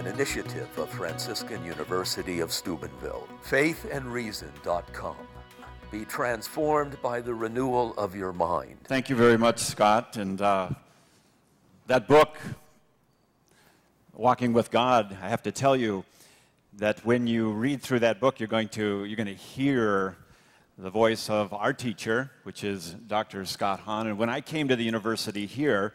an initiative of Franciscan University of Steubenville. Faithandreason.com. Be transformed by the renewal of your mind. Thank you very much, Scott. And uh, that book, Walking with God, I have to tell you that when you read through that book, you're going to, you're going to hear the voice of our teacher, which is Dr. Scott Hahn. And when I came to the university here,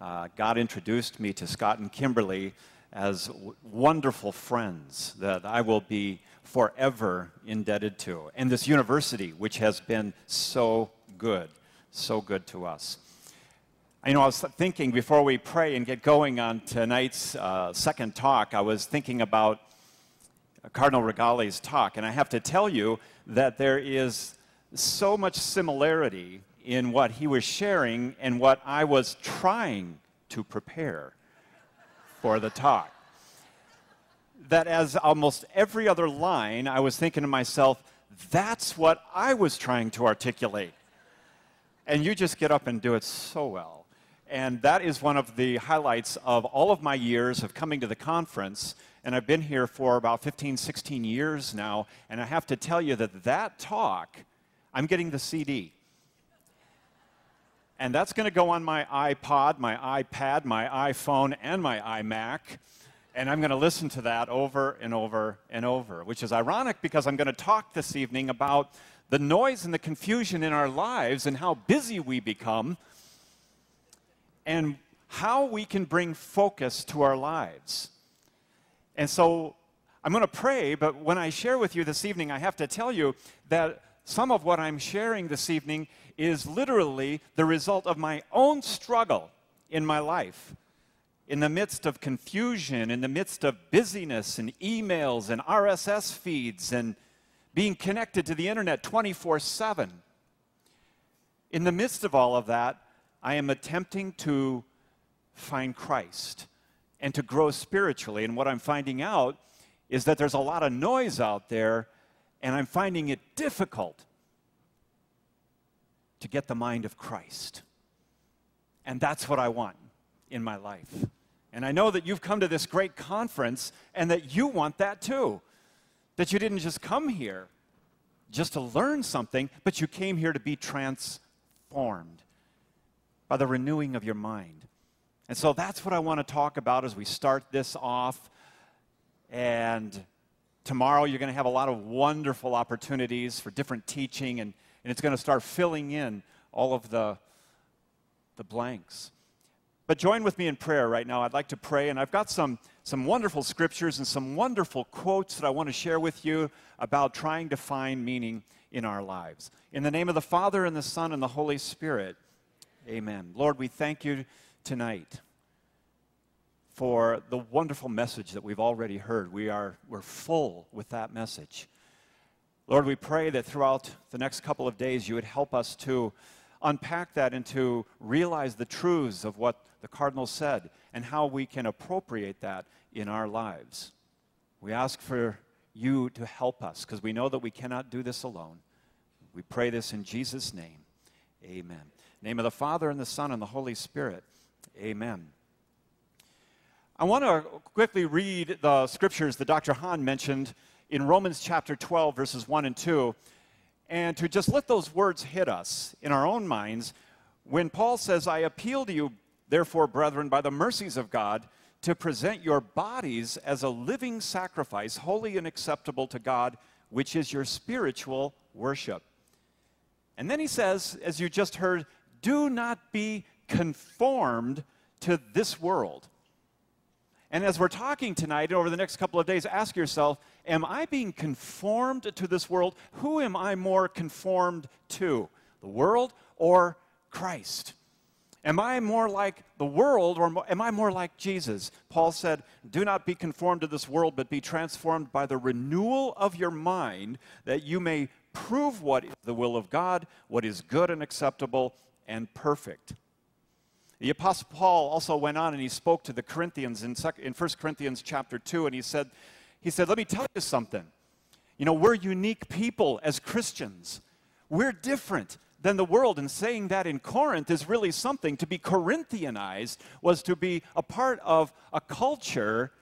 uh, God introduced me to Scott and Kimberly as wonderful friends that I will be forever indebted to. And this university, which has been so good, so good to us. I know I was thinking before we pray and get going on tonight's uh, second talk, I was thinking about Cardinal Rigali's talk, and I have to tell you that there is so much similarity in what he was sharing and what I was trying to prepare for the talk. That as almost every other line, I was thinking to myself, that's what I was trying to articulate. And you just get up and do it so well. And that is one of the highlights of all of my years of coming to the conference. And I've been here for about 15, 16 years now. And I have to tell you that that talk, I'm getting the CD. And that's going to go on my iPod, my iPad, my iPhone, and my iMac. And I'm going to listen to that over and over and over, which is ironic because I'm going to talk this evening about the noise and the confusion in our lives and how busy we become and how we can bring focus to our lives. And so I'm going to pray, but when I share with you this evening, I have to tell you that some of what I'm sharing this evening is literally the result of my own struggle in my life. In the midst of confusion, in the midst of busyness and emails and RSS feeds and being connected to the internet 24 7. In the midst of all of that, I am attempting to find Christ and to grow spiritually. And what I'm finding out is that there's a lot of noise out there, and I'm finding it difficult to get the mind of Christ. And that's what I want in my life. And I know that you've come to this great conference and that you want that too. That you didn't just come here just to learn something, but you came here to be transformed by the renewing of your mind. And so that's what I want to talk about as we start this off. And tomorrow you're going to have a lot of wonderful opportunities for different teaching and and it's going to start filling in all of the, the blanks. But join with me in prayer right now. I'd like to pray, and I've got some, some wonderful scriptures and some wonderful quotes that I want to share with you about trying to find meaning in our lives. In the name of the Father, and the Son, and the Holy Spirit, amen. Lord, we thank you tonight for the wonderful message that we've already heard. We are, we're full with that message. Lord, we pray that throughout the next couple of days you would help us to unpack that and to realize the truths of what the Cardinal said and how we can appropriate that in our lives. We ask for you to help us because we know that we cannot do this alone. We pray this in Jesus' name. Amen. name of the Father and the Son and the Holy Spirit. Amen. I want to quickly read the scriptures that Dr. Hahn mentioned in Romans chapter 12, verses 1 and 2, and to just let those words hit us in our own minds when Paul says, I appeal to you, therefore, brethren, by the mercies of God, to present your bodies as a living sacrifice, holy and acceptable to God, which is your spiritual worship. And then he says, as you just heard, do not be conformed to this world. And as we're talking tonight, and over the next couple of days, ask yourself Am I being conformed to this world? Who am I more conformed to? The world or Christ? Am I more like the world or am I more like Jesus? Paul said, Do not be conformed to this world, but be transformed by the renewal of your mind, that you may prove what is the will of God, what is good and acceptable and perfect. The Apostle Paul also went on and he spoke to the Corinthians in, 1 Corinthians chapter 2, and he said, he said, Let me tell you something. You know, we're unique people as Christians. We're different than the world. And saying that in Corinth is really something. To be Corinthianized was to be a part of a culture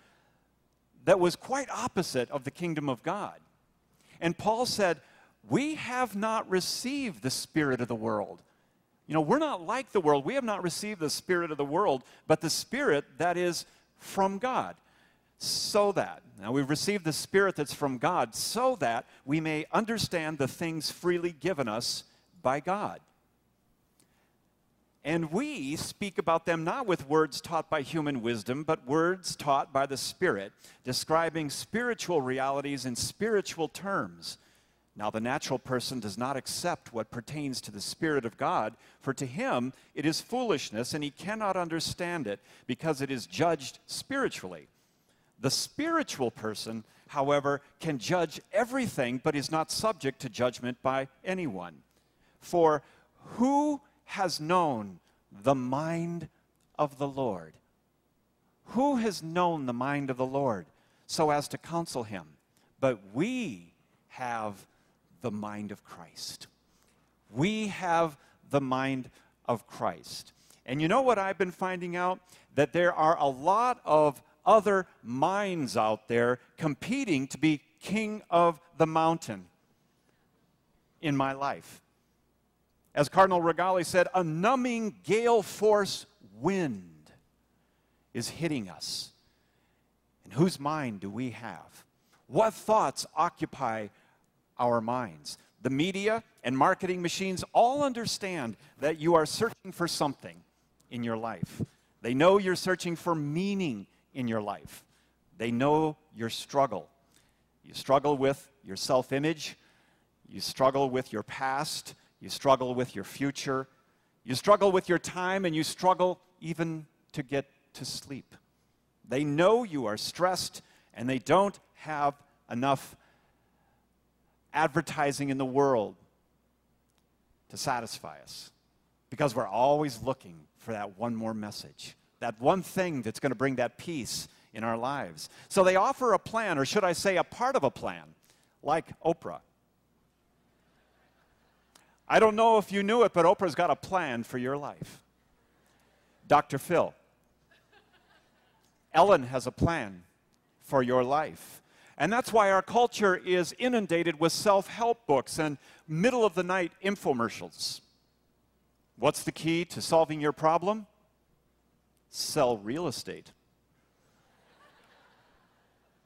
that was quite opposite of the kingdom of God. And Paul said, We have not received the spirit of the world. You know, we're not like the world. We have not received the spirit of the world, but the spirit that is from God. So that, now we've received the spirit that's from God, so that we may understand the things freely given us by God. And we speak about them not with words taught by human wisdom, but words taught by the Spirit, describing spiritual realities in spiritual terms. Now, the natural person does not accept what pertains to the Spirit of God, for to him it is foolishness, and he cannot understand it, because it is judged spiritually. The spiritual person, however, can judge everything, but is not subject to judgment by anyone. For who has known the mind of the Lord? Who has known the mind of the Lord so as to counsel him? But we have the mind of Christ. We have the mind of Christ. And you know what I've been finding out? That there are a lot of other minds out there competing to be king of the mountain in my life. As Cardinal Rigali said, a numbing gale force wind is hitting us. And whose mind do we have? What thoughts occupy our minds? The media and marketing machines all understand that you are searching for something in your life. They know you're searching for meaning in your life. They know your struggle. You struggle with your self image, you struggle with your past, you struggle with your future. You struggle with your time, and you struggle even to get to sleep. They know you are stressed, and they don't have enough advertising in the world to satisfy us because we're always looking for that one more message, that one thing that's going to bring that peace in our lives. So they offer a plan, or should I say, a part of a plan, like Oprah. I don't know if you knew it, but Oprah's got a plan for your life. Dr. Phil. Ellen has a plan for your life. And that's why our culture is inundated with self help books and middle of the night infomercials. What's the key to solving your problem? Sell real estate.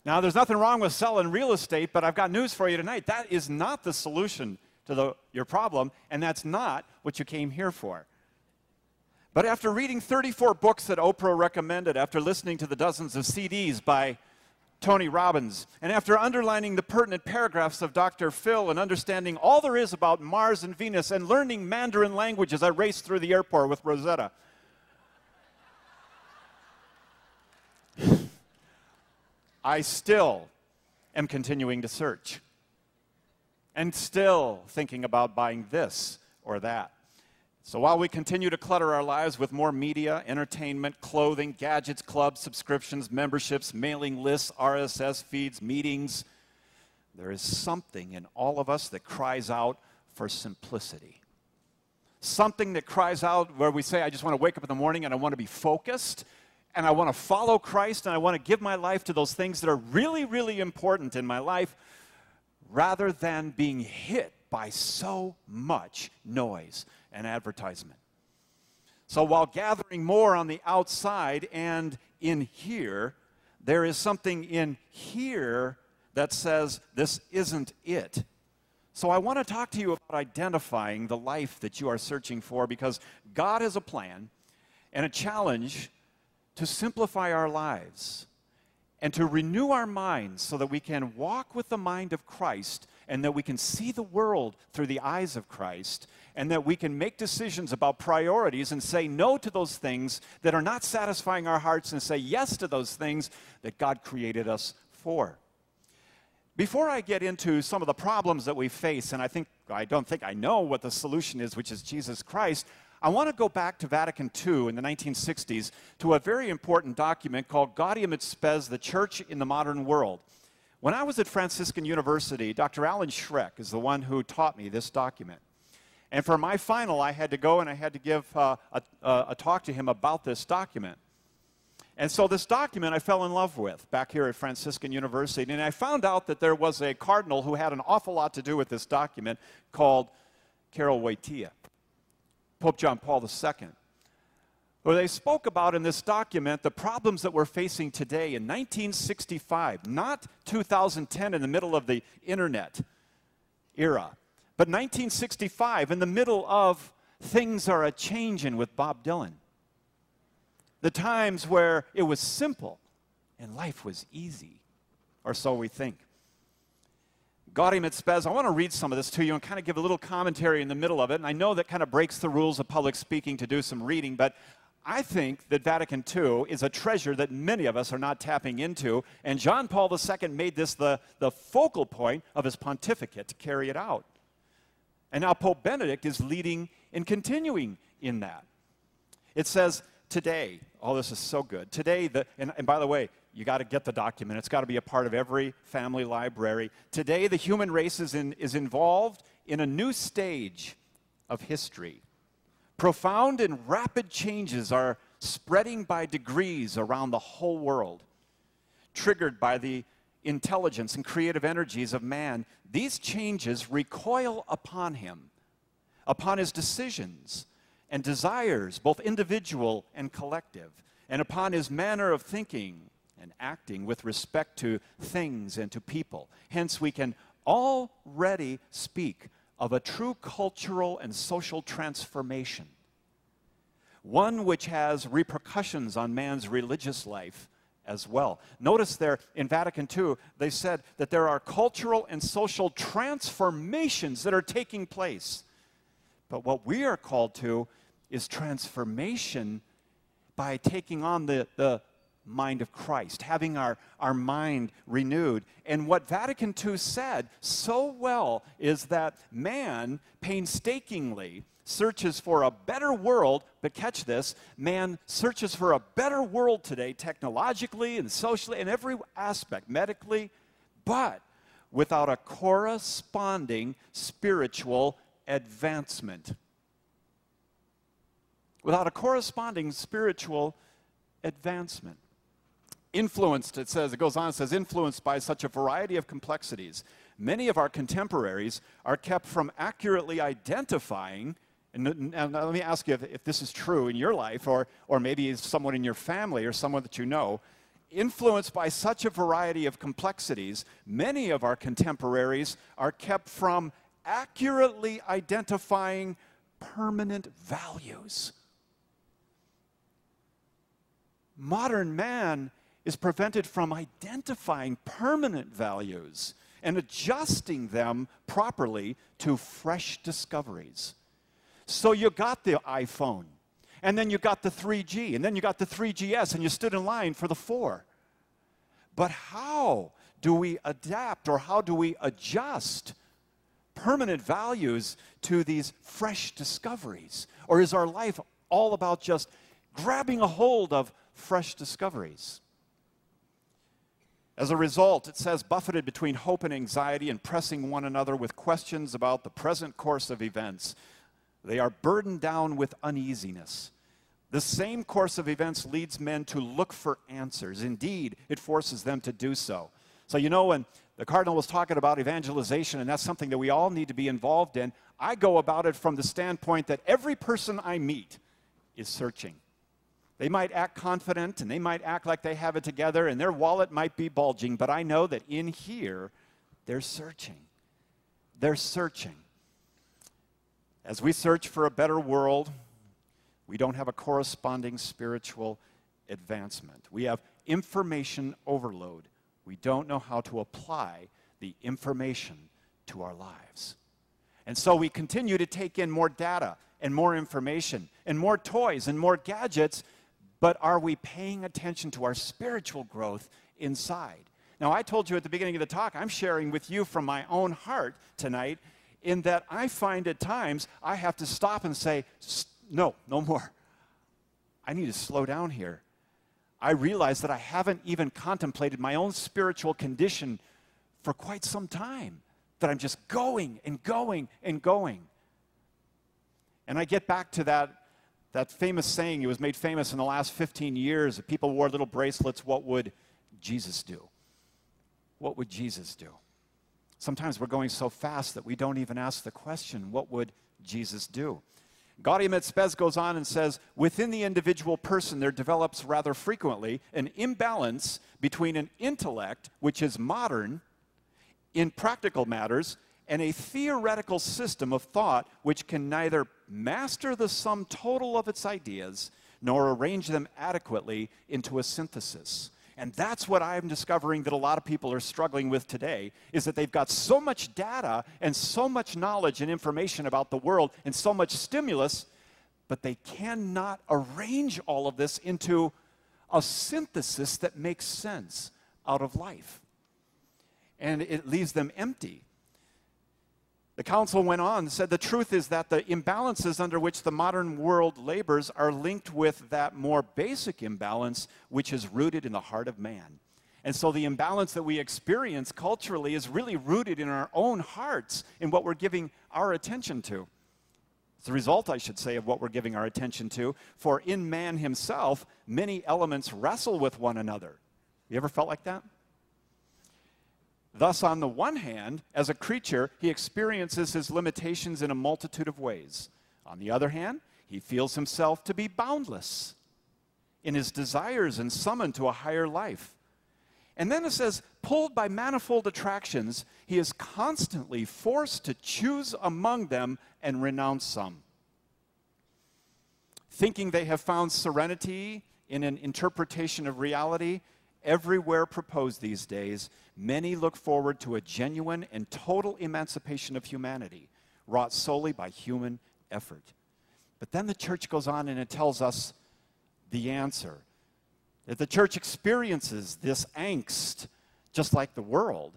Now, there's nothing wrong with selling real estate, but I've got news for you tonight. That is not the solution to the, your problem, and that's not what you came here for. But after reading 34 books that Oprah recommended, after listening to the dozens of CDs by Tony Robbins, and after underlining the pertinent paragraphs of Dr. Phil and understanding all there is about Mars and Venus and learning Mandarin language as I raced through the airport with Rosetta, I still am continuing to search and still thinking about buying this or that. So while we continue to clutter our lives with more media, entertainment, clothing, gadgets, clubs, subscriptions, memberships, mailing lists, RSS feeds, meetings, there is something in all of us that cries out for simplicity. Something that cries out where we say, I just want to wake up in the morning and I want to be focused and I want to follow Christ and I want to give my life to those things that are really, really important in my life rather than being hit by so much noise and advertisement. So while gathering more on the outside and in here, there is something in here that says this isn't it. So I want to talk to you about identifying the life that you are searching for because God has a plan and a challenge to simplify our lives and to renew our minds so that we can walk with the mind of Christ and that we can see the world through the eyes of Christ and that we can make decisions about priorities and say no to those things that are not satisfying our hearts and say yes to those things that God created us for. Before I get into some of the problems that we face, and I think I don't think I know what the solution is, which is Jesus Christ, I want to go back to Vatican II in the 1960s to a very important document called Gaudium et Spes, the Church in the Modern World. When I was at Franciscan University, Dr. Alan Schreck is the one who taught me this document. And for my final, I had to go and I had to give uh, a, a talk to him about this document. And so this document I fell in love with back here at Franciscan University. And I found out that there was a cardinal who had an awful lot to do with this document called Karol Wojtyla, Pope John Paul II. Where they spoke about in this document the problems that we're facing today in 1965, not 2010 in the middle of the internet era, but 1965 in the middle of things are a changing with Bob Dylan the times where it was simple and life was easy, or so we think. Gaudium et I want to read some of this to you and kind of give a little commentary in the middle of it. And I know that kind of breaks the rules of public speaking to do some reading, but I think that Vatican II is a treasure that many of us are not tapping into. And John Paul II made this the, the focal point of his pontificate to carry it out. And now Pope Benedict is leading and continuing in that. It says, today, oh, this is so good. Today, the, and, and by the way, you got to get the document. It's got to be a part of every family library. Today, the human race is, in, is involved in a new stage of history. Profound and rapid changes are spreading by degrees around the whole world. Triggered by the intelligence and creative energies of man, these changes recoil upon him, upon his decisions, and desires, both individual and collective, and upon his manner of thinking and acting with respect to things and to people. Hence, we can already speak of a true cultural and social transformation, one which has repercussions on man's religious life as well. Notice there in Vatican II, they said that there are cultural and social transformations that are taking place. But what we are called to is transformation by taking on the, the mind of Christ, having our, our mind renewed. And what Vatican II said so well is that man painstakingly searches for a better world, but catch this man searches for a better world today, technologically and socially, in every aspect, medically, but without a corresponding spiritual advancement without a corresponding spiritual advancement. Influenced, it says, it goes on, it says, influenced by such a variety of complexities, many of our contemporaries are kept from accurately identifying. And, and let me ask you if, if this is true in your life, or, or maybe someone in your family or someone that you know. Influenced by such a variety of complexities, many of our contemporaries are kept from accurately identifying permanent values modern man is prevented from identifying permanent values and adjusting them properly to fresh discoveries. So you got the iPhone, and then you got the 3G, and then you got the 3GS, and you stood in line for the 4. But how do we adapt or how do we adjust permanent values to these fresh discoveries? Or is our life all about just grabbing a hold of fresh discoveries. As a result, it says, buffeted between hope and anxiety and pressing one another with questions about the present course of events, they are burdened down with uneasiness. The same course of events leads men to look for answers. Indeed, it forces them to do so. So, you know, when the Cardinal was talking about evangelization, and that's something that we all need to be involved in, I go about it from the standpoint that every person I meet is searching. They might act confident and they might act like they have it together and their wallet might be bulging, but I know that in here, they're searching. They're searching. As we search for a better world, we don't have a corresponding spiritual advancement. We have information overload. We don't know how to apply the information to our lives. And so we continue to take in more data and more information and more toys and more gadgets but are we paying attention to our spiritual growth inside? Now, I told you at the beginning of the talk, I'm sharing with you from my own heart tonight, in that I find at times I have to stop and say, no, no more. I need to slow down here. I realize that I haven't even contemplated my own spiritual condition for quite some time, that I'm just going and going and going. And I get back to that that famous saying, it was made famous in the last 15 years. If people wore little bracelets, what would Jesus do? What would Jesus do? Sometimes we're going so fast that we don't even ask the question, what would Jesus do? Gaudium et Spes goes on and says, within the individual person, there develops rather frequently an imbalance between an intellect, which is modern in practical matters, and a theoretical system of thought which can neither master the sum total of its ideas nor arrange them adequately into a synthesis. And that's what I'm discovering that a lot of people are struggling with today is that they've got so much data and so much knowledge and information about the world and so much stimulus, but they cannot arrange all of this into a synthesis that makes sense out of life. And it leaves them empty. The council went on and said the truth is that the imbalances under which the modern world labors are linked with that more basic imbalance which is rooted in the heart of man. And so the imbalance that we experience culturally is really rooted in our own hearts, in what we're giving our attention to. It's the result, I should say, of what we're giving our attention to. For in man himself, many elements wrestle with one another. You ever felt like that? Thus, on the one hand, as a creature, he experiences his limitations in a multitude of ways. On the other hand, he feels himself to be boundless in his desires and summoned to a higher life. And then it says, pulled by manifold attractions, he is constantly forced to choose among them and renounce some. Thinking they have found serenity in an interpretation of reality, everywhere proposed these days, many look forward to a genuine and total emancipation of humanity, wrought solely by human effort. But then the church goes on and it tells us the answer that the church experiences this angst just like the world.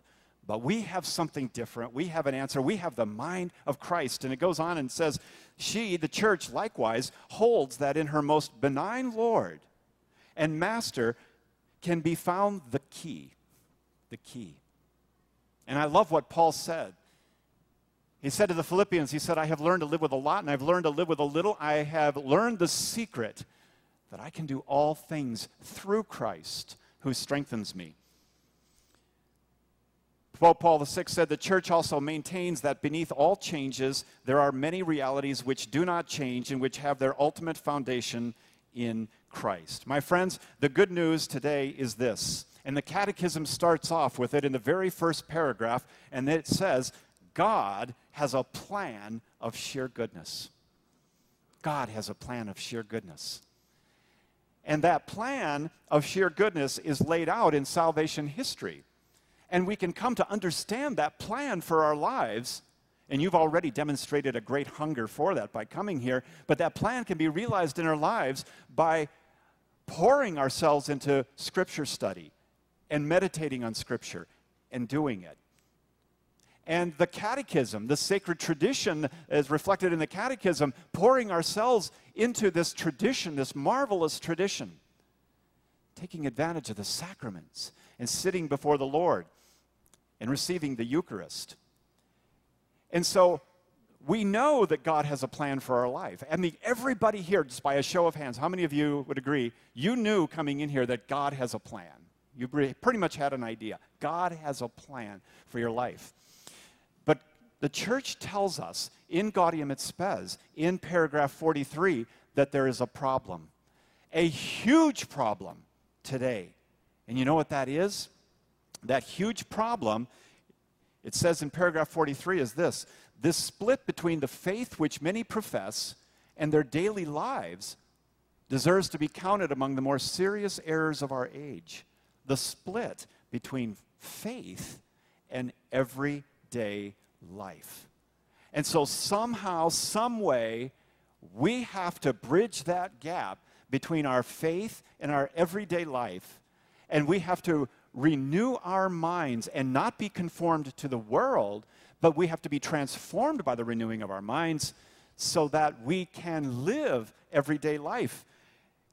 But we have something different. We have an answer. We have the mind of Christ. And it goes on and says, She, the church, likewise holds that in her most benign Lord and Master can be found the key. The key. And I love what Paul said. He said to the Philippians, He said, I have learned to live with a lot and I've learned to live with a little. I have learned the secret that I can do all things through Christ who strengthens me. Pope Paul VI said the church also maintains that beneath all changes, there are many realities which do not change and which have their ultimate foundation in Christ. My friends, the good news today is this, and the Catechism starts off with it in the very first paragraph, and it says, God has a plan of sheer goodness. God has a plan of sheer goodness. And that plan of sheer goodness is laid out in salvation history. And we can come to understand that plan for our lives and you've already demonstrated a great hunger for that by coming here. But that plan can be realized in our lives by pouring ourselves into Scripture study and meditating on Scripture and doing it. And the catechism, the sacred tradition, is reflected in the catechism, pouring ourselves into this tradition, this marvelous tradition, taking advantage of the sacraments and sitting before the Lord and receiving the Eucharist. And so we know that God has a plan for our life. I mean, everybody here, just by a show of hands, how many of you would agree you knew coming in here that God has a plan? You pretty much had an idea. God has a plan for your life. But the church tells us in Gaudium et Spes, in paragraph 43, that there is a problem, a huge problem today. And you know what that is? That huge problem it says in paragraph 43 is this this split between the faith which many profess and their daily lives deserves to be counted among the more serious errors of our age. The split between faith and everyday life. And so, somehow, some way, we have to bridge that gap between our faith and our everyday life. And we have to renew our minds and not be conformed to the world, but we have to be transformed by the renewing of our minds so that we can live everyday life.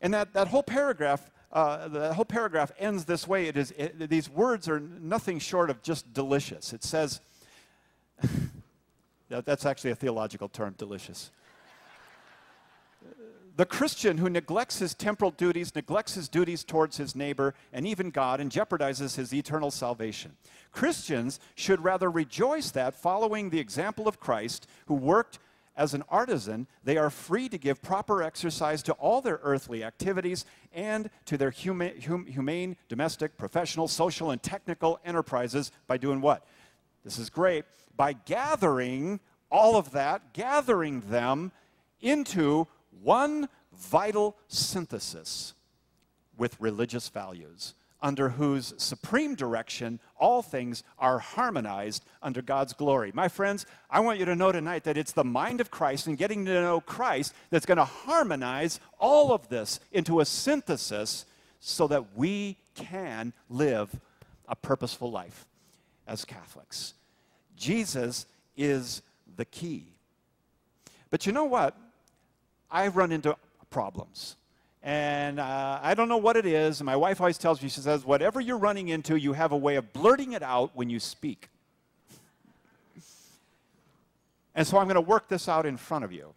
And that, that whole paragraph, uh, the whole paragraph ends this way. It is, it, these words are nothing short of just delicious. It says, that, that's actually a theological term, delicious. The Christian who neglects his temporal duties, neglects his duties towards his neighbor and even God, and jeopardizes his eternal salvation. Christians should rather rejoice that, following the example of Christ, who worked as an artisan, they are free to give proper exercise to all their earthly activities and to their huma- hum- humane, domestic, professional, social, and technical enterprises by doing what? This is great. By gathering all of that, gathering them into one vital synthesis with religious values under whose supreme direction all things are harmonized under God's glory. My friends, I want you to know tonight that it's the mind of Christ and getting to know Christ that's going to harmonize all of this into a synthesis so that we can live a purposeful life as Catholics. Jesus is the key. But you know what? I've run into problems. And uh, I don't know what it is. And my wife always tells me, she says, whatever you're running into, you have a way of blurting it out when you speak. and so I'm going to work this out in front of you.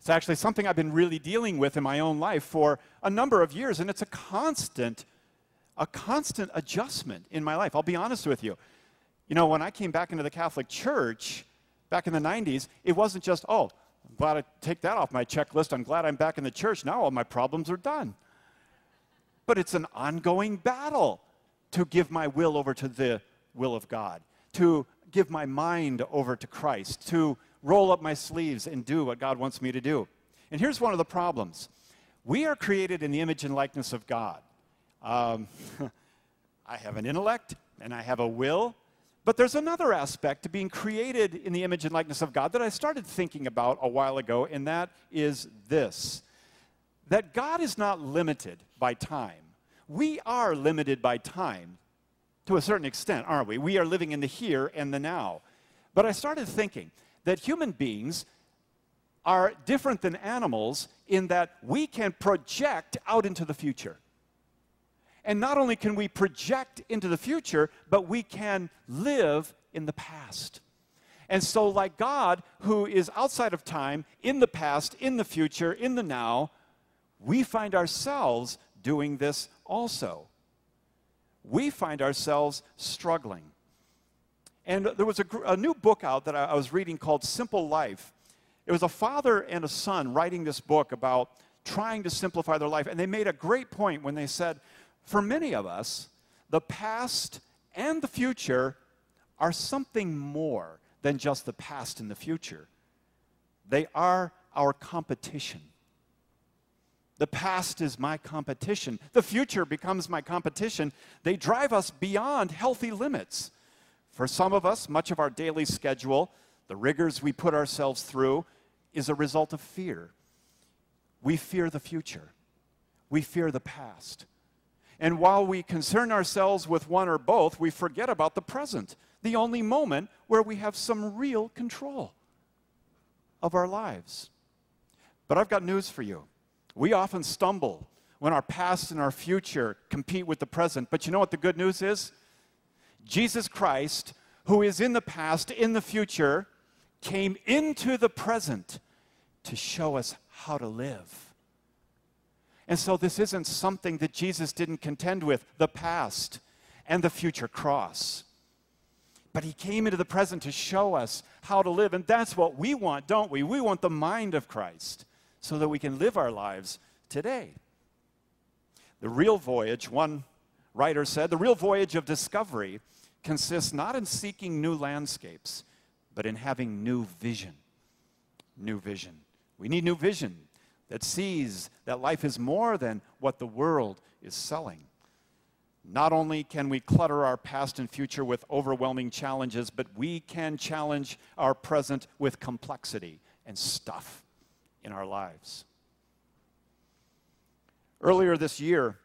It's actually something I've been really dealing with in my own life for a number of years, and it's a constant, a constant adjustment in my life. I'll be honest with you. You know, when I came back into the Catholic Church back in the 90s, it wasn't just, oh, I'm glad I take that off my checklist. I'm glad I'm back in the church. Now all my problems are done. But it's an ongoing battle to give my will over to the will of God, to give my mind over to Christ, to roll up my sleeves and do what God wants me to do. And here's one of the problems we are created in the image and likeness of God. Um, I have an intellect and I have a will but there's another aspect to being created in the image and likeness of God that I started thinking about a while ago, and that is this that God is not limited by time. We are limited by time to a certain extent, aren't we? We are living in the here and the now. But I started thinking that human beings are different than animals in that we can project out into the future. And not only can we project into the future, but we can live in the past. And so, like God, who is outside of time, in the past, in the future, in the now, we find ourselves doing this also. We find ourselves struggling. And there was a, a new book out that I, I was reading called Simple Life. It was a father and a son writing this book about trying to simplify their life. And they made a great point when they said, for many of us, the past and the future are something more than just the past and the future. They are our competition. The past is my competition. The future becomes my competition. They drive us beyond healthy limits. For some of us, much of our daily schedule, the rigors we put ourselves through, is a result of fear. We fear the future, we fear the past. And while we concern ourselves with one or both, we forget about the present, the only moment where we have some real control of our lives. But I've got news for you. We often stumble when our past and our future compete with the present. But you know what the good news is? Jesus Christ, who is in the past, in the future, came into the present to show us how to live. And so this isn't something that Jesus didn't contend with the past and the future cross. But he came into the present to show us how to live. And that's what we want, don't we? We want the mind of Christ so that we can live our lives today. The real voyage, one writer said, the real voyage of discovery consists not in seeking new landscapes, but in having new vision. New vision. We need new vision that sees that life is more than what the world is selling. Not only can we clutter our past and future with overwhelming challenges, but we can challenge our present with complexity and stuff in our lives. Earlier this year,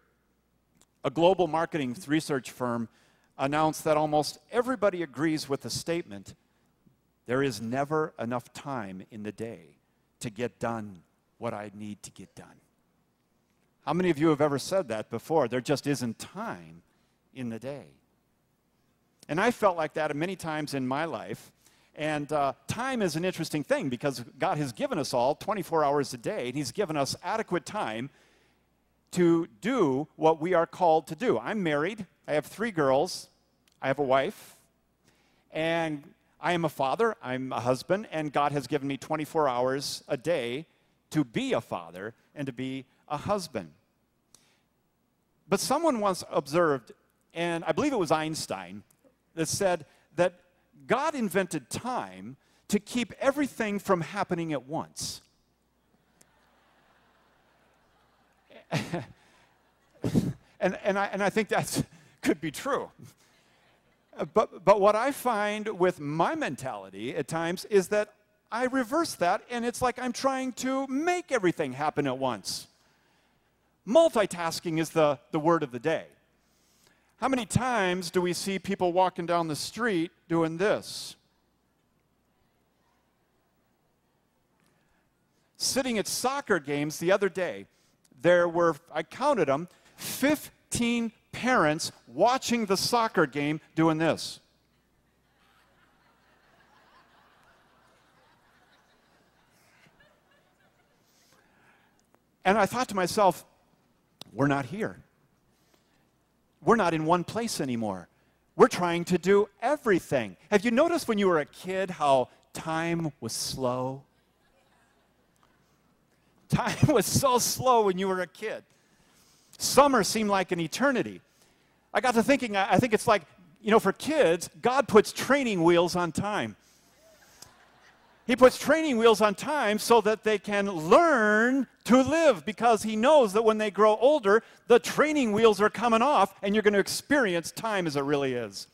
a global marketing research firm announced that almost everybody agrees with the statement there is never enough time in the day to get done what I need to get done. How many of you have ever said that before? There just isn't time in the day. And I felt like that many times in my life. And uh, time is an interesting thing because God has given us all 24 hours a day, and He's given us adequate time to do what we are called to do. I'm married, I have three girls, I have a wife, and I am a father, I'm a husband, and God has given me 24 hours a day to be a father and to be a husband. But someone once observed, and I believe it was Einstein, that said that God invented time to keep everything from happening at once. and, and, I, and I think that could be true. But, but what I find with my mentality at times is that I reverse that, and it's like I'm trying to make everything happen at once. Multitasking is the, the word of the day. How many times do we see people walking down the street doing this? Sitting at soccer games the other day, there were, I counted them, 15 parents watching the soccer game doing this. And I thought to myself, we're not here. We're not in one place anymore. We're trying to do everything. Have you noticed when you were a kid how time was slow? Time was so slow when you were a kid. Summer seemed like an eternity. I got to thinking, I think it's like, you know, for kids, God puts training wheels on time. He puts training wheels on time so that they can learn to live because he knows that when they grow older, the training wheels are coming off and you're going to experience time as it really is.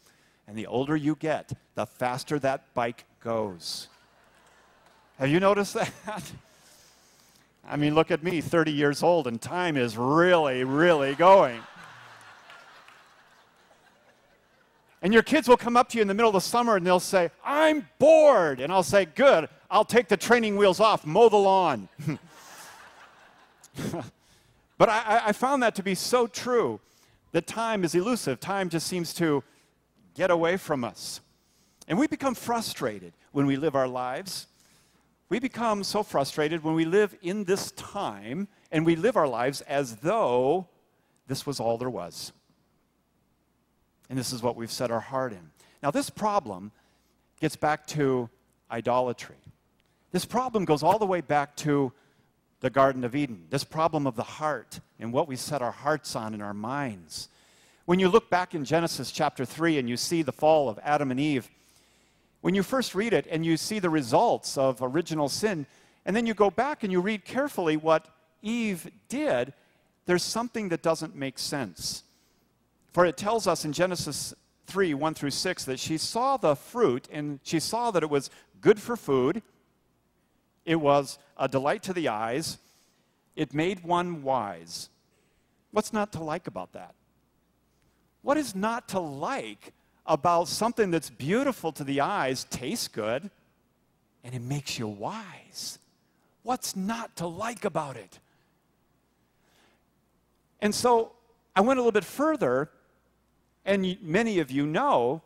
And the older you get, the faster that bike goes. Have you noticed that? I mean, look at me, 30 years old, and time is really, really going. And your kids will come up to you in the middle of the summer and they'll say, I'm bored. And I'll say, Good, I'll take the training wheels off, mow the lawn. but I, I, found that to be so true that time is elusive. Time just seems to get away from us. And we become frustrated when we live our lives. We become so frustrated when we live in this time and we live our lives as though this was all there was. And this is what we've set our heart in. Now, this problem gets back to idolatry. This problem goes all the way back to the Garden of Eden, this problem of the heart and what we set our hearts on in our minds. When you look back in Genesis chapter 3 and you see the fall of Adam and Eve, when you first read it and you see the results of original sin, and then you go back and you read carefully what Eve did, there's something that doesn't make sense. For it tells us in Genesis 3 1 through 6 that she saw the fruit and she saw that it was good for food, it was a delight to the eyes, it made one wise. What's not to like about that? What is not to like about something that's beautiful to the eyes, tastes good, and it makes you wise? What's not to like about it? And so I went a little bit further and many of you know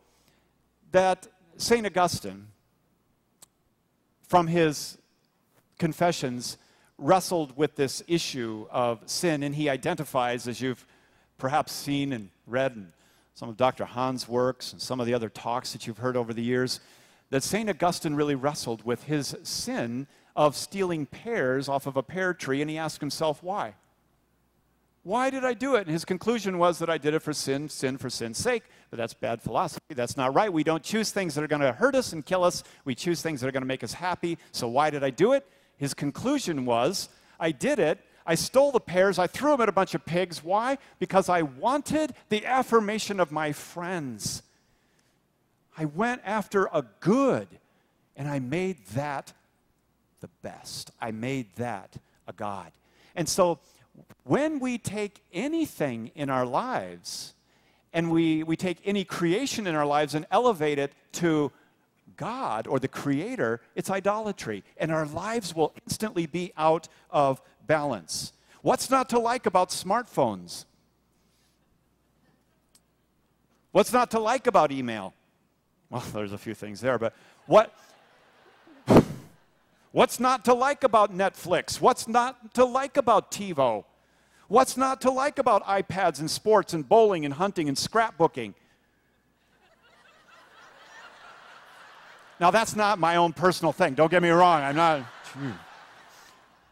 that St. Augustine, from his confessions, wrestled with this issue of sin, and he identifies, as you've perhaps seen and read in some of Dr. Hahn's works and some of the other talks that you've heard over the years, that St. Augustine really wrestled with his sin of stealing pears off of a pear tree, and he asked himself why. Why did I do it? And his conclusion was that I did it for sin, sin for sin's sake. But that's bad philosophy. That's not right. We don't choose things that are going to hurt us and kill us. We choose things that are going to make us happy. So why did I do it? His conclusion was I did it. I stole the pears. I threw them at a bunch of pigs. Why? Because I wanted the affirmation of my friends. I went after a good, and I made that the best. I made that a God. And so when we take anything in our lives and we, we take any creation in our lives and elevate it to God or the Creator, it's idolatry. And our lives will instantly be out of balance. What's not to like about smartphones? What's not to like about email? Well, there's a few things there, but what? What's not to like about Netflix? What's not to like about TiVo? What's not to like about iPads and sports and bowling and hunting and scrapbooking? Now, that's not my own personal thing. Don't get me wrong. I'm not. Hmm.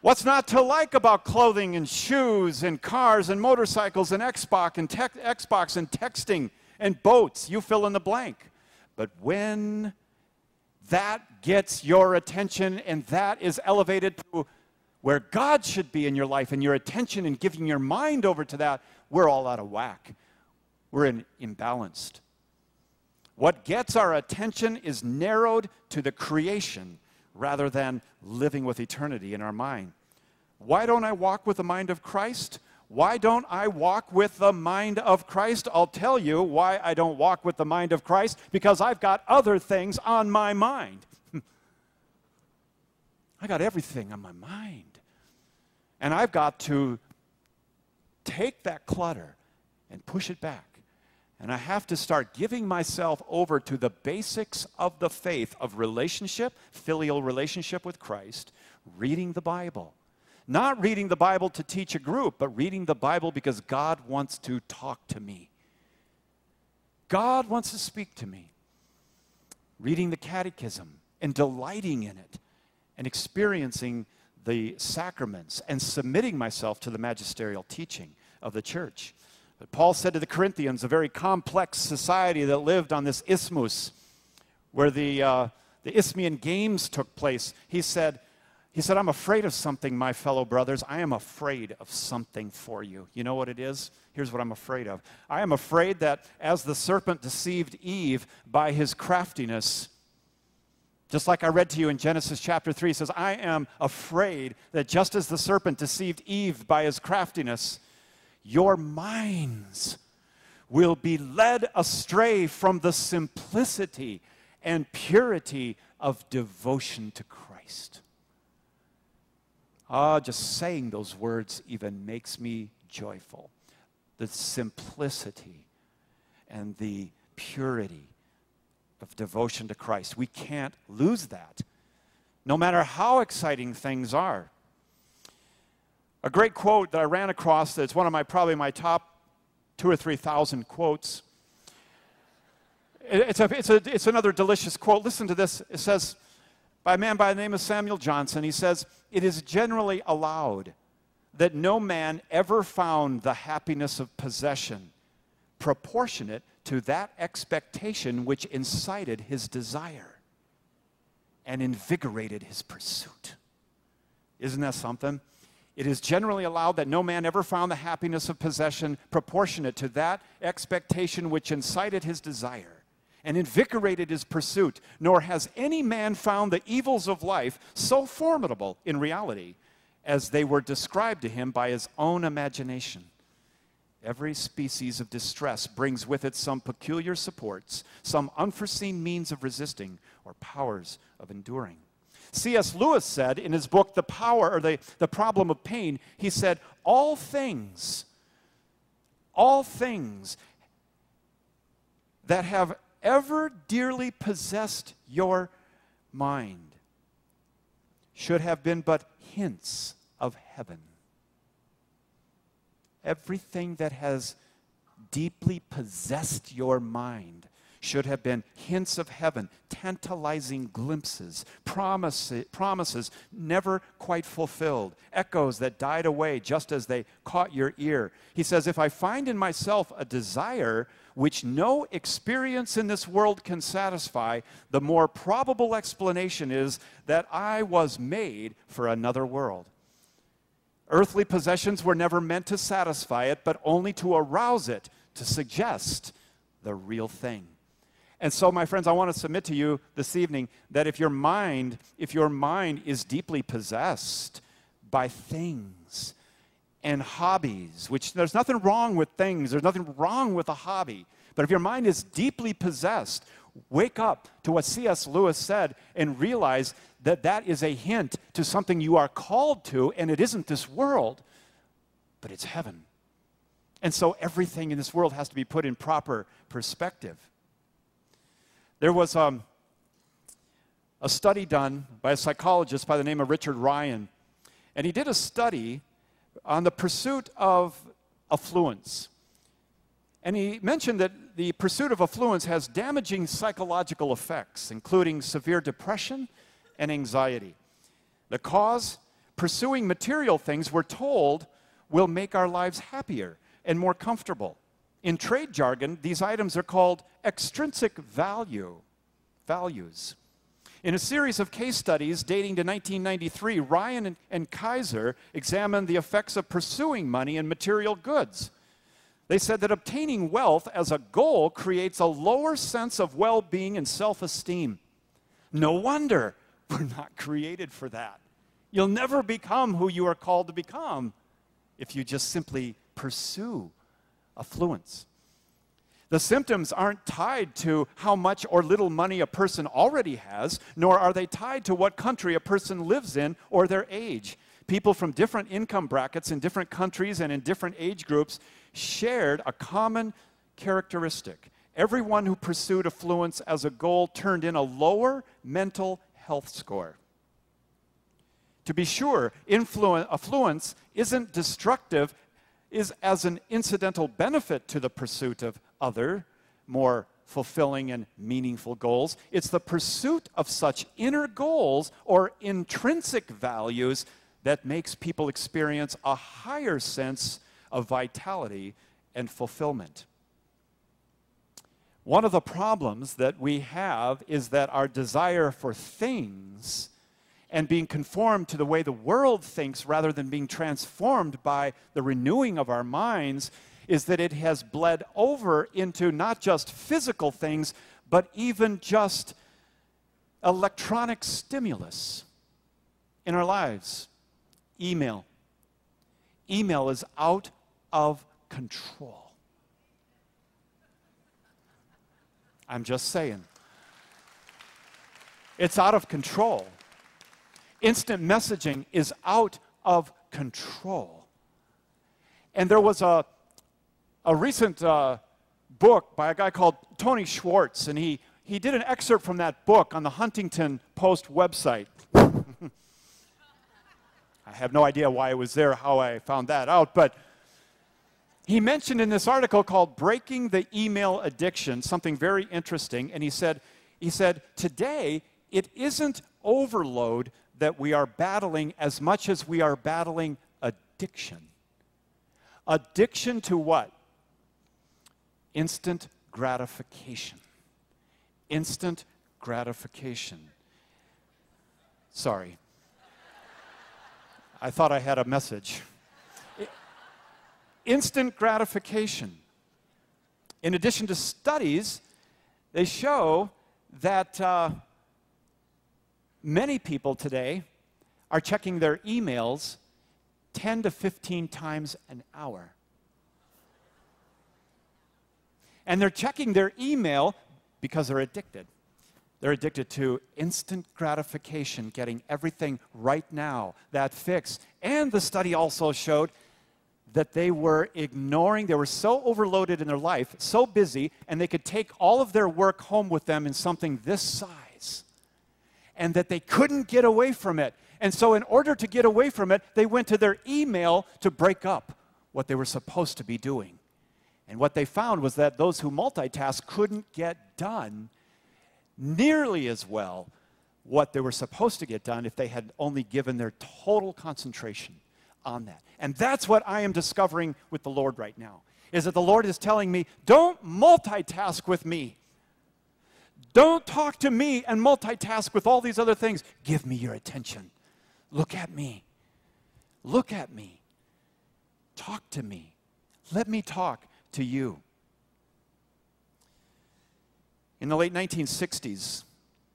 What's not to like about clothing and shoes and cars and motorcycles and Xbox and, Xbox and texting and boats? You fill in the blank. But when that gets your attention and that is elevated to where God should be in your life and your attention and giving your mind over to that, we're all out of whack. We're in, imbalanced. What gets our attention is narrowed to the creation rather than living with eternity in our mind. Why don't I walk with the mind of Christ? Why don't I walk with the mind of Christ? I'll tell you why I don't walk with the mind of Christ because I've got other things on my mind. I got everything on my mind. And I've got to take that clutter and push it back. And I have to start giving myself over to the basics of the faith of relationship, filial relationship with Christ, reading the Bible. Not reading the Bible to teach a group, but reading the Bible because God wants to talk to me. God wants to speak to me. Reading the catechism and delighting in it and experiencing the sacraments and submitting myself to the magisterial teaching of the church. But Paul said to the Corinthians, a very complex society that lived on this isthmus where the, uh, the Isthmian Games took place, he said, he said, I'm afraid of something, my fellow brothers. I am afraid of something for you. You know what it is? Here's what I'm afraid of. I am afraid that as the serpent deceived Eve by his craftiness, just like I read to you in Genesis chapter 3, says, I am afraid that just as the serpent deceived Eve by his craftiness, your minds will be led astray from the simplicity and purity of devotion to Christ. Ah, just saying those words even makes me joyful. The simplicity and the purity of devotion to Christ. We can't lose that, no matter how exciting things are. A great quote that I ran across that's one of my probably my top two or three thousand quotes. It's, a, it's, a, it's another delicious quote. Listen to this. It says, by a man by the name of Samuel Johnson, he says, It is generally allowed that no man ever found the happiness of possession proportionate to that expectation which incited his desire and invigorated his pursuit. Isn't that something? It is generally allowed that no man ever found the happiness of possession proportionate to that expectation which incited his desire and invigorated his pursuit, nor has any man found the evils of life so formidable in reality as they were described to him by his own imagination. Every species of distress brings with it some peculiar supports, some unforeseen means of resisting, or powers of enduring. C.S. Lewis said in his book, The Power or the, the Problem of Pain, he said, All things, all things that have ever dearly possessed your mind should have been but hints of heaven. Everything that has deeply possessed your mind should have been hints of heaven, tantalizing glimpses, promises, promises never quite fulfilled, echoes that died away just as they caught your ear. He says, If I find in myself a desire which no experience in this world can satisfy, the more probable explanation is that I was made for another world. Earthly possessions were never meant to satisfy it, but only to arouse it, to suggest the real thing. And so, my friends, I want to submit to you this evening that if your mind, if your mind is deeply possessed by things and hobbies, which there's nothing wrong with things, there's nothing wrong with a hobby, but if your mind is deeply possessed, wake up to what C.S. Lewis said and realize that that is a hint to something you are called to, and it isn't this world, but it's heaven. And so everything in this world has to be put in proper perspective. There was um, a study done by a psychologist by the name of Richard Ryan, and he did a study on the pursuit of affluence. And he mentioned that the pursuit of affluence has damaging psychological effects, including severe depression and anxiety. The cause? Pursuing material things, we're told, will make our lives happier and more comfortable. In trade jargon, these items are called extrinsic value, values. In a series of case studies dating to 1993, Ryan and, Kasser examined the effects of pursuing money and material goods. They said that obtaining wealth as a goal creates a lower sense of well being and self esteem. No wonder we're not created for that. You'll never become who you are called to become if you just simply pursue affluence. The symptoms aren't tied to how much or little money a person already has, nor are they tied to what country a person lives in or their age. People from different income brackets in different countries and in different age groups shared a common characteristic. Everyone who pursued affluence as a goal turned in a lower mental health score. To be sure, affluence isn't destructive is as an incidental benefit to the pursuit of other, more fulfilling and meaningful goals. It's the pursuit of such inner goals or intrinsic values that makes people experience a higher sense of vitality and fulfillment. One of the problems that we have is that our desire for things and being conformed to the way the world thinks rather than being transformed by the renewing of our minds is that it has bled over into not just physical things, but even just electronic stimulus in our lives. Email. Email is out of control. I'm just saying. It's out of control. Instant messaging is out of control. And there was a, a recent uh, book by a guy called Tony Schwartz, and he, he did an excerpt from that book on the Huffington Post website. I have no idea why it was there, how I found that out, but he mentioned in this article called Breaking the Email Addiction something very interesting, and he said, he said, Today, it isn't overload that we are battling as much as we are battling addiction. Addiction to what? Instant gratification. Instant gratification. Sorry. I thought I had a message. Instant gratification. In addition to studies, they show that. Uh, Many people today are checking their emails 10 to 15 times an hour. And they're checking their email because they're addicted. They're addicted to instant gratification, getting everything right now, that fix. And the study also showed that they were ignoring, they were so overloaded in their life, so busy, and they could take all of their work home with them in something this size and that they couldn't get away from it. And so, in order to get away from it, they went to their email to break up what they were supposed to be doing. And what they found was that those who multitask couldn't get done nearly as well what they were supposed to get done if they had only given their total concentration on that. And that's what I am discovering with the Lord right now. Is that the Lord is telling me, don't multitask with me. Don't talk to me and multitask with all these other things. Give me your attention. Look at me. Look at me. Talk to me. Let me talk to you. In the late 1960s,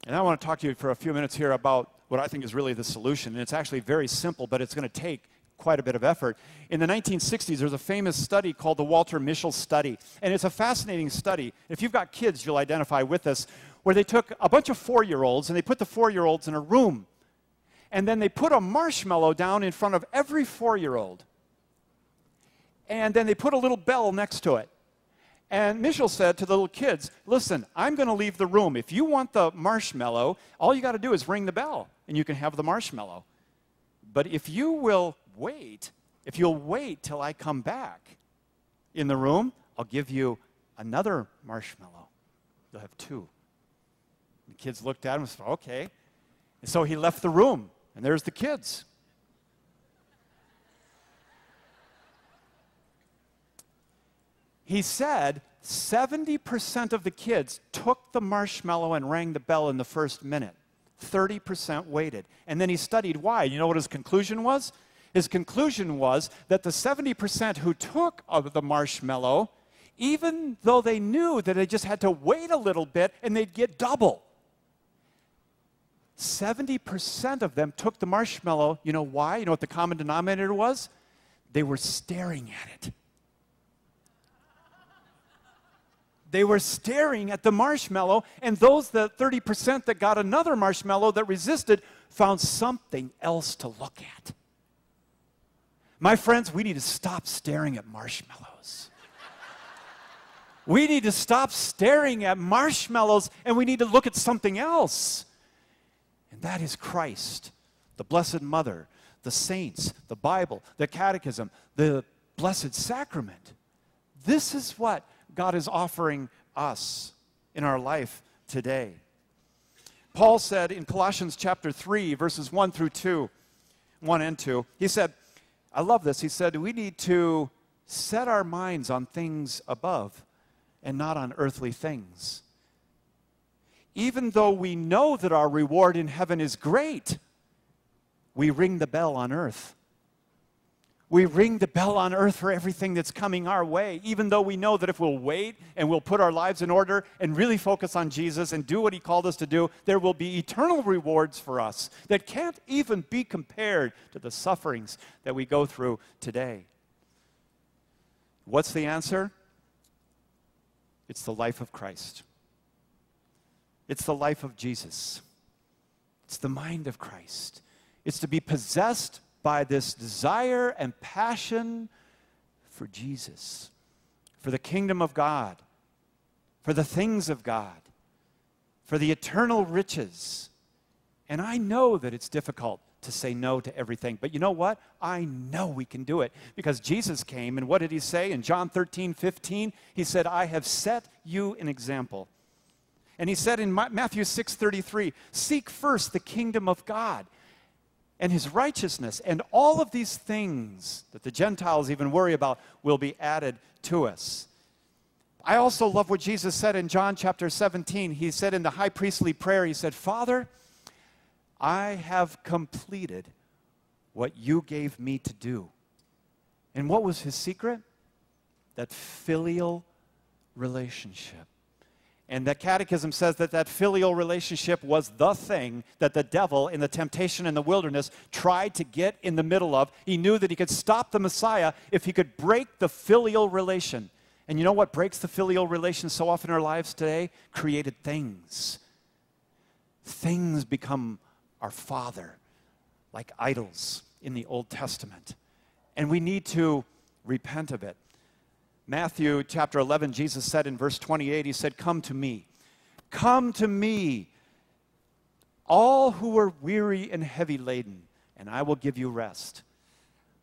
and I want to talk to you for a few minutes here about what I think is really the solution. And it's actually very simple, but it's going to take quite a bit of effort. In the 1960s, there's a famous study called the Walter Mischel study. And it's a fascinating study. If you've got kids, you'll identify with this, where they took a bunch of four year olds and they put the four year olds in a room. And then they put a marshmallow down in front of every four year old. And then they put a little bell next to it. And Mischel said to the little kids, Listen, I'm going to leave the room. If you want the marshmallow, all you got to do is ring the bell and you can have the marshmallow. But if you will wait, if you'll wait till I come back in the room, I'll give you another marshmallow. You'll have two. The kids looked at him and said, Okay. And so he left the room, and there's the kids. He said 70% of the kids took the marshmallow and rang the bell in the first minute. 30% waited. And then he studied why. You know what his conclusion was? His conclusion was that the 70% who took of the marshmallow, even though they knew that they just had to wait a little bit and they'd get double, 70% of them took the marshmallow. You know why? You know what the common denominator was? They were staring at it. They were staring at the marshmallow, and those, the 30% that got another marshmallow that resisted, found something else to look at. My friends, we need to stop staring at marshmallows. we need to stop staring at marshmallows and we need to look at something else. And that is Christ, the Blessed Mother, the saints, the Bible, the Catechism, the Blessed Sacrament. This is what God is offering us in our life today. Paul said in Colossians chapter 3, verses 1 through 2, 1 and 2, he said, I love this. He said, We need to set our minds on things above and not on earthly things. Even though we know that our reward in heaven is great, we ring the bell on earth we ring the bell on earth for everything that's coming our way, even though we know that if we'll wait and we'll put our lives in order and really focus on Jesus and do what He called us to do, there will be eternal rewards for us that can't even be compared to the sufferings that we go through today. What's the answer? It's the life of Christ. It's the life of Jesus. It's the mind of Christ. It's to be possessed by this desire and passion for Jesus, for the kingdom of God, for the things of God, for the eternal riches. And I know that it's difficult to say no to everything. But you know what? I know we can do it because Jesus came, and what did he say in John 13, 15? He said, I have set you an example. And he said in Matthew 6, 33, Seek first the kingdom of God and his righteousness, and all of these things that the Gentiles even worry about will be added to us. I also love what Jesus said in John chapter 17. He said in the high priestly prayer, He said, Father, I have completed what you gave me to do. And what was his secret? That filial relationship. And the Catechism says that that filial relationship was the thing that the devil in the temptation in the wilderness tried to get in the middle of. He knew that he could stop the Messiah if he could break the filial relation. And you know what breaks the filial relation so often in our lives today? Created things. Things become our father, like idols in the Old Testament. And we need to repent of it. Matthew chapter 11, Jesus said in verse 28, He said, Come to me. Come to me, all who are weary and heavy laden, and I will give you rest.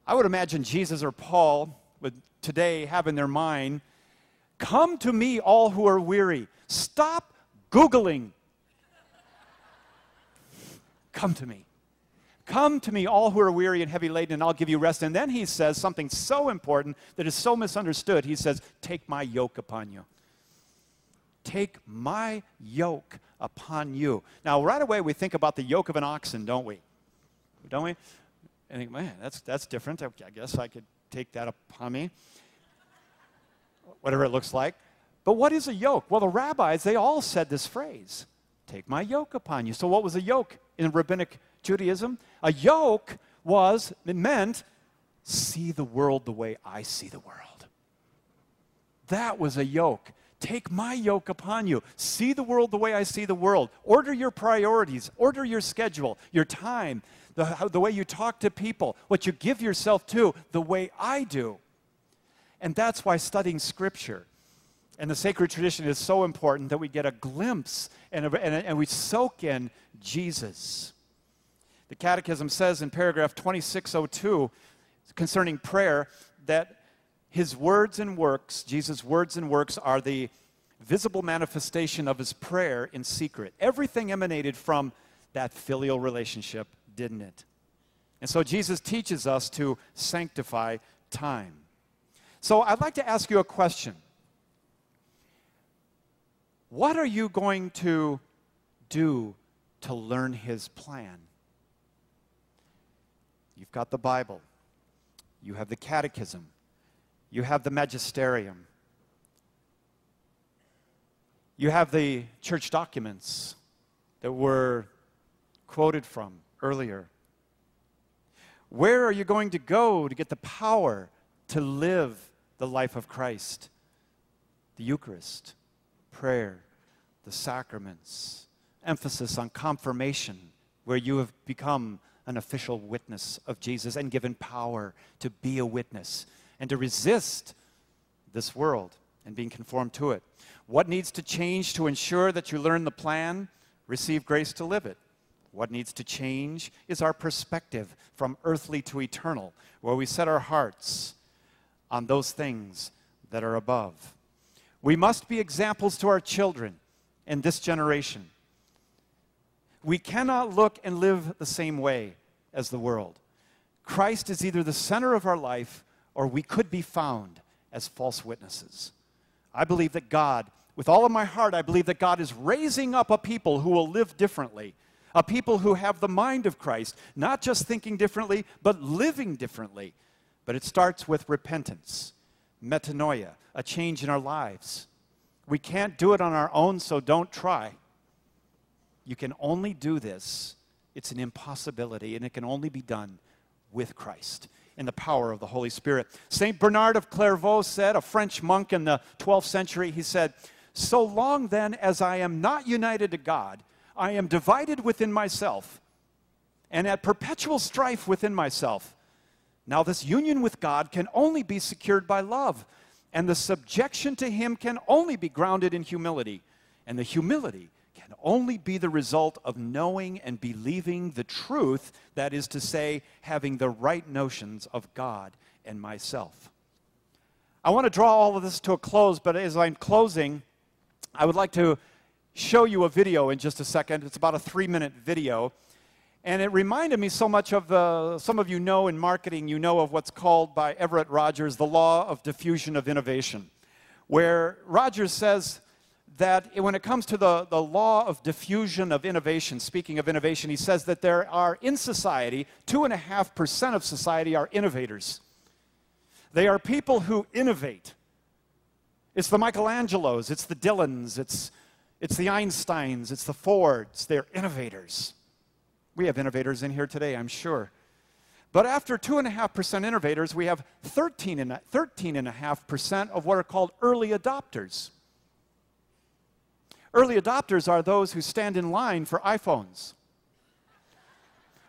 I would imagine Jesus or Paul would today have in their mind, Come to me, all who are weary. Stop Googling. Come to me. Come to me, all who are weary and heavy laden, and I'll give you rest. And then he says something so important that is so misunderstood. He says, Take my yoke upon you. Take my yoke upon you. Now, right away, we think about the yoke of an oxen, don't we? Don't we? And think, man, that's, that's different. I guess I could take that upon me. Whatever it looks like. But what is a yoke? Well, the rabbis, they all said this phrase Take my yoke upon you. So, what was a yoke in rabbinic Judaism. A yoke was, it meant, see the world the way I see the world. That was a yoke. Take my yoke upon you. See the world the way I see the world. Order your priorities, order your schedule, your time, the, how, the way you talk to people, what you give yourself to, the way I do. And that's why studying Scripture And the sacred tradition is so important that we get a glimpse and, and, and we soak in Jesus. The Catechism says in paragraph 2602 concerning prayer that his words and works, Jesus' words and works, are the visible manifestation of his prayer in secret. Everything emanated from that filial relationship, didn't it? And so Jesus teaches us to sanctify time. So I'd like to ask you a question. What are you going to do to learn his plan? You've got the Bible, you have the Catechism, you have the Magisterium, you have the church documents that were quoted from earlier. Where are you going to go to get the power to live the life of Christ? The Eucharist prayer, the sacraments, emphasis on confirmation, where you have become an official witness of Jesus and given power to be a witness and to resist this world and being conformed to it. What needs to change to ensure that you learn the plan, receive grace to live it? What needs to change is our perspective from earthly to eternal, where we set our hearts on those things that are above. We must be examples to our children in this generation. We cannot look and live the same way as the world. Christ is either the center of our life or we could be found as false witnesses. I believe that God, with all of my heart, I believe that God is raising up a people who will live differently, a people who have the mind of Christ, not just thinking differently, but living differently. But it starts with repentance metanoia, a change in our lives. We can't do it on our own, so don't try. You can only do this, it's an impossibility, and it can only be done with Christ in the power of the Holy Spirit. St. Bernard of Clairvaux said, a French monk in the 12th century, he said, So long then as I am not united to God, I am divided within myself and at perpetual strife within myself. Now, this union with God can only be secured by love, and the subjection to Him can only be grounded in humility, and the humility can only be the result of knowing and believing the truth, that is to say, having the right notions of God and myself. I want to draw all of this to a close, but as I'm closing, I would like to show you a video in just a second. It's about a three minute video. And it reminded me so much of the, some of you know in marketing, you know of what's called by Everett Rogers the law of diffusion of innovation, where Rogers says that when it comes to the, the law of diffusion of innovation, speaking of innovation, he says that there are in society, 2.5% of society are innovators. They are people who innovate. It's the Michelangelos, it's the Dylans, it's, it's the Einsteins, it's the Fords. They're innovators. We have innovators in here today, I'm sure. But after 2.5% innovators, we have 13.5% of what are called early adopters. Early adopters are those who stand in line for iPhones.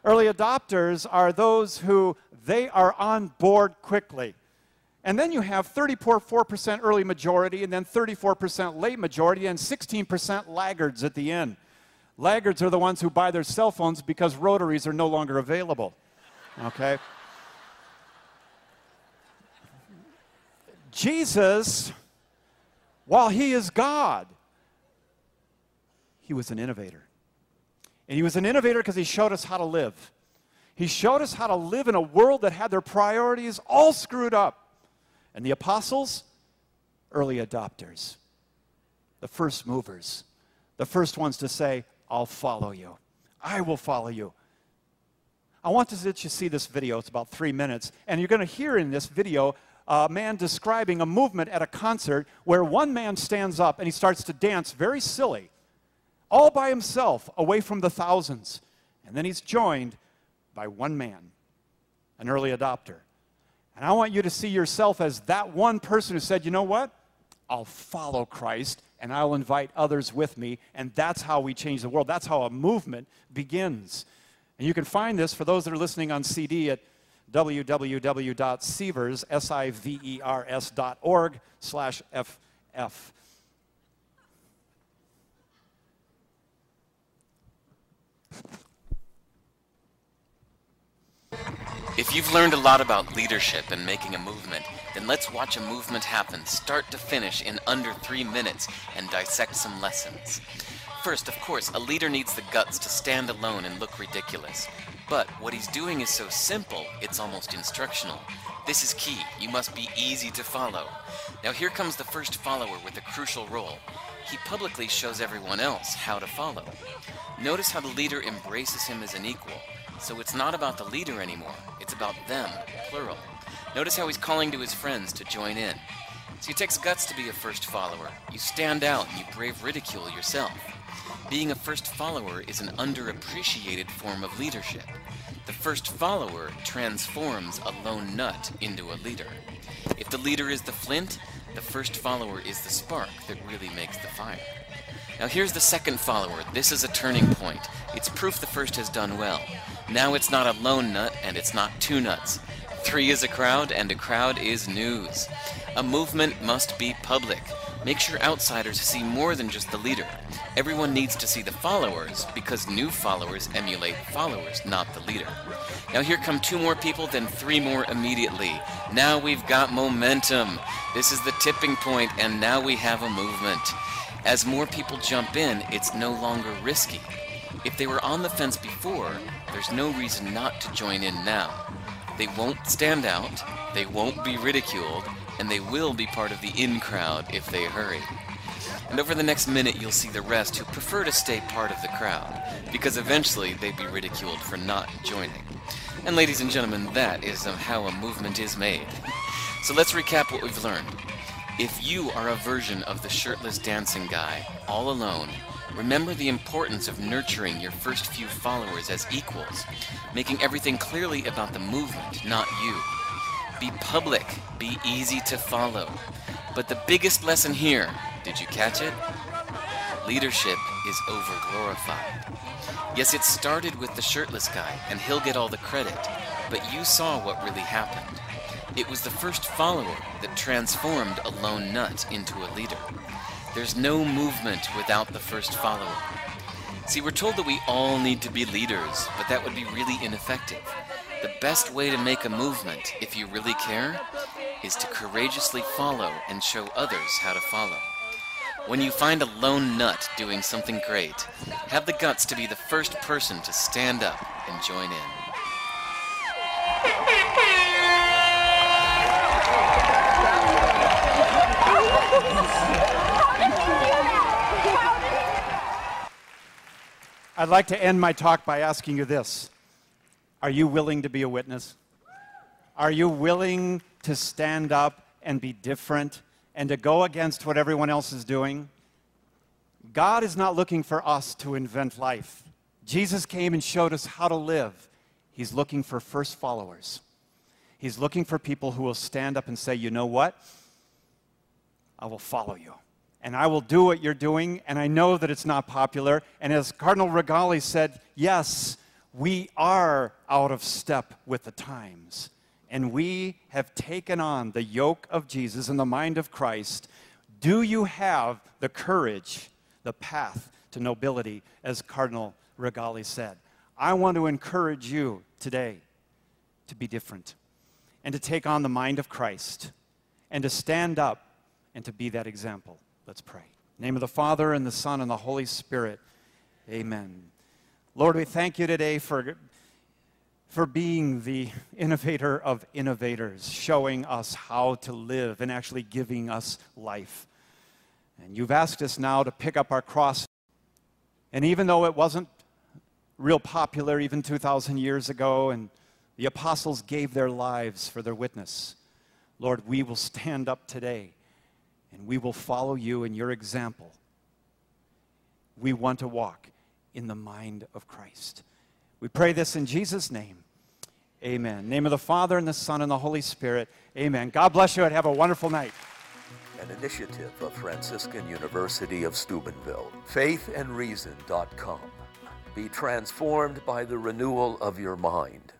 Early adopters are those who they are on board quickly. And then you have 34% early majority, and then 34% late majority, and 16% laggards at the end. Laggards are the ones who buy their cell phones because rotaries are no longer available. Okay? Jesus, while he is God, he was an innovator. And he was an innovator because he showed us how to live. He showed us how to live in a world that had their priorities all screwed up. And the apostles, early adopters, the first movers, the first ones to say, I'll follow you. I will follow you. I want to let you see this video. It's about three minutes. And you're going to hear in this video a man describing a movement at a concert where one man stands up and he starts to dance very silly, all by himself, away from the thousands. And then he's joined by one man, an early adopter. And I want you to see yourself as that one person who said, you know what? I'll follow Christ and I'll invite others with me. And that's how we change the world. That's how a movement begins. And you can find this for those that are listening on CD at www.sivers, S-I-V-E-R-S dot org slash F. If you've learned a lot about leadership and making a movement, then let's watch a movement happen start to finish in under three minutes and dissect some lessons. First, of course, a leader needs the guts to stand alone and look ridiculous. But what he's doing is so simple, it's almost instructional. This is key. You must be easy to follow. Now here comes the first follower with a crucial role. He publicly shows everyone else how to follow. Notice how the leader embraces him as an equal. So it's not about the leader anymore, it's about them, plural. Notice how he's calling to his friends to join in. So it takes guts to be a first follower. You stand out and you brave ridicule yourself. Being a first follower is an underappreciated form of leadership. The first follower transforms a lone nut into a leader. If the leader is the flint, the first follower is the spark that really makes the fire. Now here's the second follower. This is a turning point. It's proof the first has done well. Now it's not a lone nut and it's not two nuts. Three is a crowd and a crowd is news. A movement must be public. Make sure outsiders see more than just the leader. Everyone needs to see the followers because new followers emulate followers, not the leader. Now here come two more people, then three more immediately. Now we've got momentum. This is the tipping point, and now we have a movement. As more people jump in, it's no longer risky. If they were on the fence before, there's no reason not to join in now. They won't stand out, they won't be ridiculed, and they will be part of the in crowd if they hurry. And over the next minute, you'll see the rest who prefer to stay part of the crowd, because eventually they'd be ridiculed for not joining. And ladies and gentlemen, that is how a movement is made. So let's recap what we've learned. If you are a version of the shirtless dancing guy, all alone, remember the importance of nurturing your first few followers as equals, making everything clearly about the movement, not you. Be public, be easy to follow. But the biggest lesson here, did you catch it? Leadership is overglorified. Yes, it started with the shirtless guy, and he'll get all the credit, but you saw what really happened. It was the first follower that transformed a lone nut into a leader. There's no movement without the first follower. See, we're told that we all need to be leaders, but that would be really ineffective. The best way to make a movement, if you really care, is to courageously follow and show others how to follow. When you find a lone nut doing something great, have the guts to be the first person to stand up and join in. I'd like to end my talk by asking you this are you willing to be a witness? Are you willing to stand up and be different and to go against what everyone else is doing? God is not looking for us to invent life. Jesus came and showed us how to live. He's looking for first followers. He's looking for people who will stand up and say, you know what? I will follow you. And I will do what you're doing, and I know that it's not popular. And as Cardinal Rigali said, yes, we are out of step with the times. And we have taken on the yoke of Jesus and the mind of Christ. Do you have the courage, the path to nobility, as Cardinal Rigali said? I want to encourage you today to be different and to take on the mind of Christ and to stand up and to be that example. Let's pray. name of the Father and the Son and the Holy Spirit. Amen. Lord, we thank you today for, for being the innovator of innovators, showing us how to live and actually giving us life. And you've asked us now to pick up our cross. And even though it wasn't real popular even 2,000 years ago, and the apostles gave their lives for their witness, Lord, we will stand up today and we will follow you in your example. We want to walk in the mind of Christ. We pray this in Jesus' name. Amen. Name of the Father and the Son and the Holy Spirit. Amen. God bless you and have a wonderful night. An initiative of Franciscan University of Steubenville. Faithandreason.com. Be transformed by the renewal of your mind.